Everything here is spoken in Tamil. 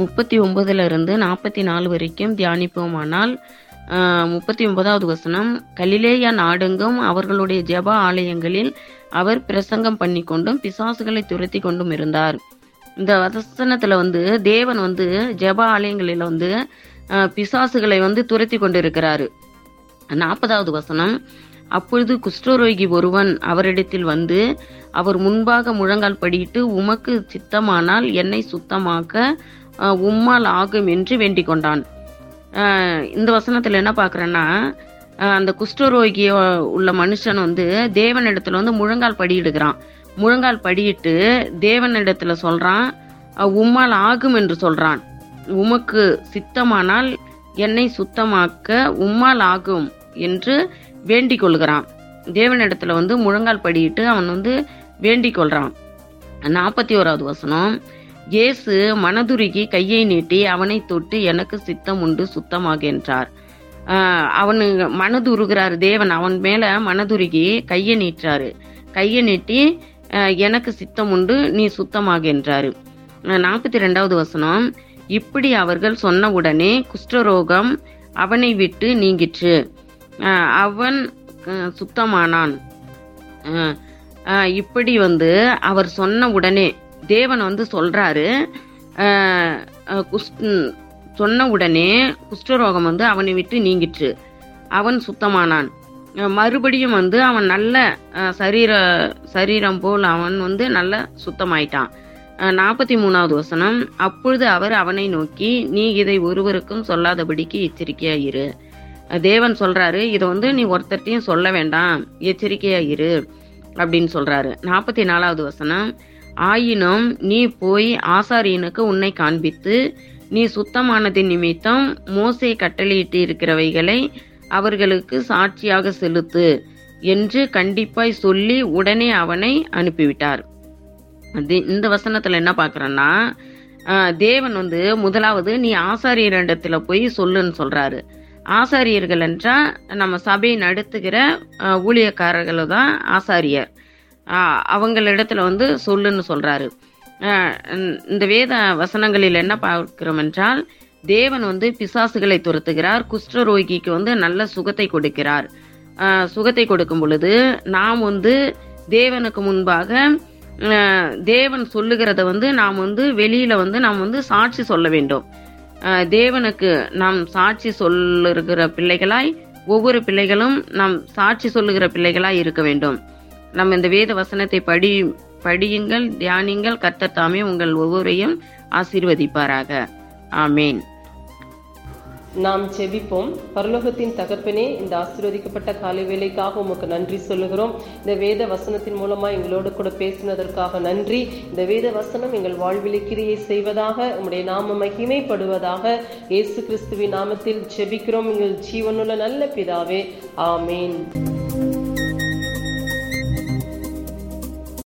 முப்பத்தி ஒன்பதுலேருந்து நாற்பத்தி நாலு வரைக்கும் தியானிப்போமானால் முப்பத்தி ஒன்பதாவது வசனம் கலிலேயா நாடெங்கும் அவர்களுடைய ஜப ஆலயங்களில் அவர் பிரசங்கம் பண்ணி கொண்டும் பிசாசுகளை துரத்தி கொண்டும் இருந்தார். இந்த வசனத்தில் வந்து தேவன் வந்து ஜப ஆலயங்களில் வந்து பிசாசுகளை வந்து துரத்தி கொண்டிருக்கிறாரு. நாற்பதாவது வசனம் அப்பொழுது குஷ்டரோகி ஒருவன் அவரிடத்தில் வந்து அவர் முன்பாக முழங்கால் படியிட்டு உமக்கு சித்தமானால் என்னை சுத்தமாக்க உம்மால் ஆகும் என்று வேண்டிக் கொண்டான். இந்த வசனத்தில் என்ன பார்க்குறேன்னா அந்த குஷ்டரோகிய உள்ள மனுஷன் வந்து தேவனிடத்துல வந்து முழங்கால் படியிடுகிறான். முழங்கால் படியிட்டு தேவனிடத்துல சொல்றான் உம்மால் ஆகும் என்று சொல்றான். உமக்கு சித்தமானால் என்னை சுத்தமாக்க உம்மால் ஆகும் என்று வேண்டிக் கொள்கிறான். தேவனிடத்துல வந்து முழங்கால் படியிட்டு அவன் வந்து வேண்டிக் கொள்றான். நாற்பத்தி ஓராவது வசனம் இயேசு மனதுருகி கையை நீட்டி அவனை தொட்டு எனக்கு சித்தம் உண்டு சுத்தமாக என்றார். அவனு மனதுருகிறார் தேவன். அவன் மேல மனதுருகி கையை நீட்டுறாரு கையை நீட்டி எனக்கு சித்தம் உண்டு நீ சுத்தமாக என்றாரு. நாற்பத்தி ரெண்டாவது வசனம். இப்படி அவர்கள் சொன்ன உடனே குஷ்டரோகம் அவனை விட்டு நீங்கிற்று. அவன் சுத்தமானான். இப்படி வந்து அவர் சொன்ன உடனே தேவன் வந்து சொல்றாரு சொன்ன உடனே குஷ்டரோகம் வந்து அவனை விட்டு நீங்கிற்று. அவன் சுத்தமானான். மறுபடியும் வந்து அவன் நல்ல சரீர சரீரம் போல் அவன் வந்து நல்ல சுத்தமாயிட்டான். நாற்பத்தி மூணாவது வசனம் அப்பொழுது அவர் அவனை நோக்கி நீ இதை ஒருவருக்கும் சொல்லாதபடிக்கு எச்சரிக்கையா இரு. தேவன் சொல்றாரு இதை வந்து நீ ஒருத்தர்ட்டையும் சொல்ல வேண்டாம் எச்சரிக்கையா இரு. அப்படின்னு சொல்றாரு. நாற்பத்தி நாலாவது வசனம் ஆயினும் நீ போய் ஆசாரியனுக்கு உன்னை காண்பித்து நீ சுத்தமானதின் நிமித்தம் மோசே கட்டளையிட்டு இருக்கிறவைகளை அவர்களுக்கு சாட்சியாக செலுத்து என்று கண்டிப்பாய் சொல்லி உடனே அவனை அனுப்பிவிட்டார். அது இந்த வசனத்துல என்ன பாக்குறேன்னா தேவன் வந்து முதலாவது நீ ஆசாரியரிடத்துல போய் சொல்லுன்னு சொல்றாரு. ஆசாரியர்கள் என்றால் நம்ம சபையை நடத்துகிற ஊழியக்காரர்கள் தான் ஆசாரியர். அவங்களிடத்துல வந்து சொல்லுன்னு சொல்றாரு. இந்த வேத வசனங்களில் என்ன பார்க்கிறோம் என்றால் தேவன் வந்து பிசாசுகளை துரத்துகிறார் குஷ்டரோகிக்கு வந்து நல்ல சுகத்தை கொடுக்கிறார். சுகத்தை கொடுக்கும் பொழுது நாம் வந்து தேவனுக்கு முன்பாக தேவன் சொல்லுகிறத வந்து நாம் வந்து வெளியில வந்து நாம் வந்து சாட்சி சொல்ல வேண்டும். தேவனுக்கு நாம் சாட்சி சொல்லுகிற பிள்ளைகளாய் ஒவ்வொரு பிள்ளைகளும் நாம் சாட்சி சொல்லுகிற பிள்ளைகளாய் இருக்க வேண்டும். நம்ம இந்த வேத வசனத்தை படி படியுங்கள் தியானிங்கள் கர்த்தர் தாமே உங்கள் ஒவ்வொருவரையும் ஆசீர்வதிப்பாராக. ஆமேன். நாம் செபிப்போம். பரலோகத்தின் தகப்பனே இந்த ஆசீர்வதிக்கப்பட்ட காலை வேலைக்காக உமக்கு நன்றி சொல்லுகிறோம். இந்த வேத வசனத்தின் மூலமா எங்களோடு கூட பேசினதற்காக நன்றி. இந்த வேத வசனம் எங்கள் வாழ்வில் கிரியை செய்வதாக உம்முடைய நாம மகிமைப்படுவதாக இயேசு கிறிஸ்துவின் நாமத்தில் செபிக்கிறோம். எங்கள் ஜீவனுள்ள நல்ல பிதாவே. ஆமேன்.